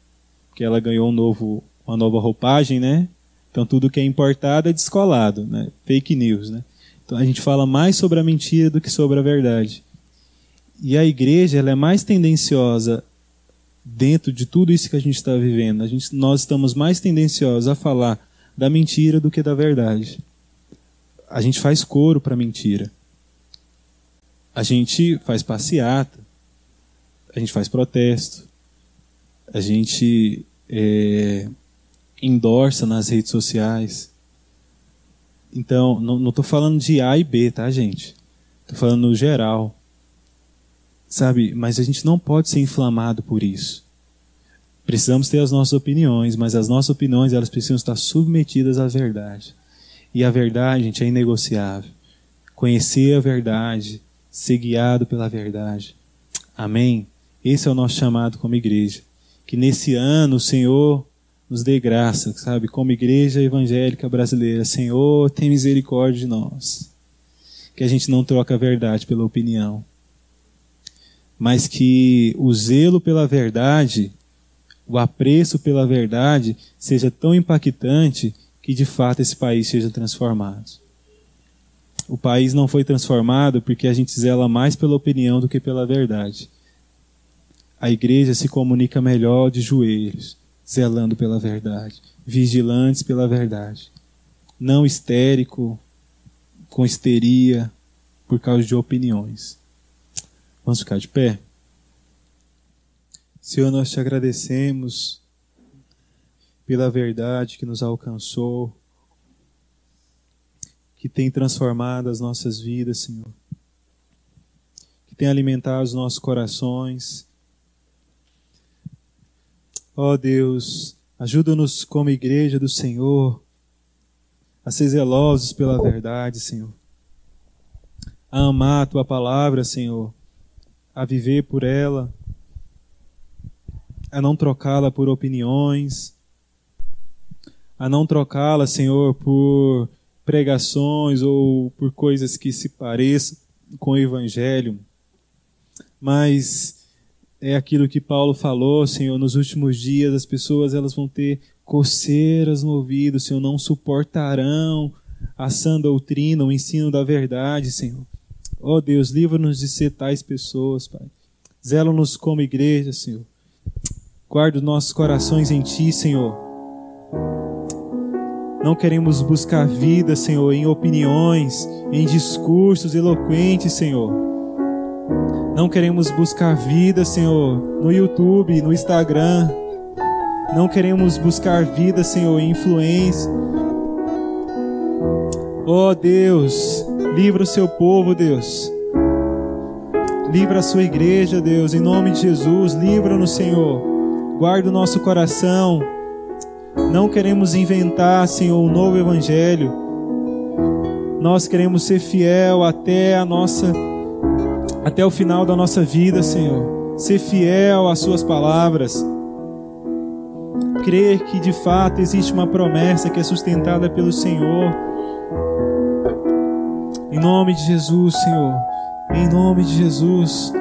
que ela ganhou um novo, uma nova roupagem, né? Então tudo que é importado é descolado, né? Fake news, né? Então a gente fala mais sobre a mentira do que sobre a verdade. E a igreja ela é mais tendenciosa dentro de tudo isso que a gente está vivendo. A gente, nós estamos mais tendenciosos a falar da mentira do que da verdade. A gente faz coro para mentira. A gente faz passeata. A gente faz protesto. A gente é, nas redes sociais. Então, não estou falando de A e B, tá, gente? Estou falando no geral. Sabe? Mas a gente não pode ser inflamado por isso. Precisamos ter as nossas opiniões, mas as nossas opiniões elas precisam estar submetidas à verdade. E a verdade, gente, é inegociável. Conhecer a verdade, ser guiado pela verdade. Amém? Esse é o nosso chamado como igreja. Que nesse ano o Senhor nos dê graça, sabe? Como igreja evangélica brasileira, Senhor, tem misericórdia de nós. Que a gente não troca a verdade pela opinião mas que o zelo pela verdade, o apreço pela verdade, seja tão impactante que de fato esse país seja transformado. O país não foi transformado porque a gente zela mais pela opinião do que pela verdade. A igreja se comunica melhor de joelhos, zelando pela verdade, vigilantes pela verdade. Não histérico, com histeria, por causa de opiniões. Vamos ficar de pé? Senhor, nós te agradecemos pela verdade que nos alcançou, que tem transformado as nossas vidas, Senhor, que tem alimentado os nossos corações. Ó oh Deus, ajuda-nos como igreja do Senhor a ser zelosos pela verdade, Senhor, a amar a tua palavra, Senhor. A viver por ela, a não trocá-la por opiniões, a não trocá-la, Senhor, por pregações ou por coisas que se pareçam com o Evangelho, mas é aquilo que Paulo falou, Senhor, nos últimos dias as pessoas elas vão ter coceiras no ouvido, Senhor, não suportarão a sã doutrina, o ensino da verdade, Senhor. Ó oh Deus, livra-nos de ser tais pessoas, Pai. Zela-nos como igreja, Senhor. Guarda os nossos corações em Ti, Senhor. Não queremos buscar vida, Senhor, em opiniões, em discursos eloquentes, Senhor. Não queremos buscar vida, Senhor, no YouTube, no Instagram. Não queremos buscar vida, Senhor, em influência. Oh Deus, Livra o seu povo, Deus. Livra a sua igreja, Deus, em nome de Jesus. Livra-nos, Senhor. Guarda o nosso coração. Não queremos inventar, Senhor, um novo evangelho. Nós queremos ser fiel até a nossa até o final da nossa vida, Senhor. Ser fiel às suas palavras. Crer que de fato existe uma promessa que é sustentada pelo Senhor. Em nome de Jesus, Senhor. Em nome de Jesus.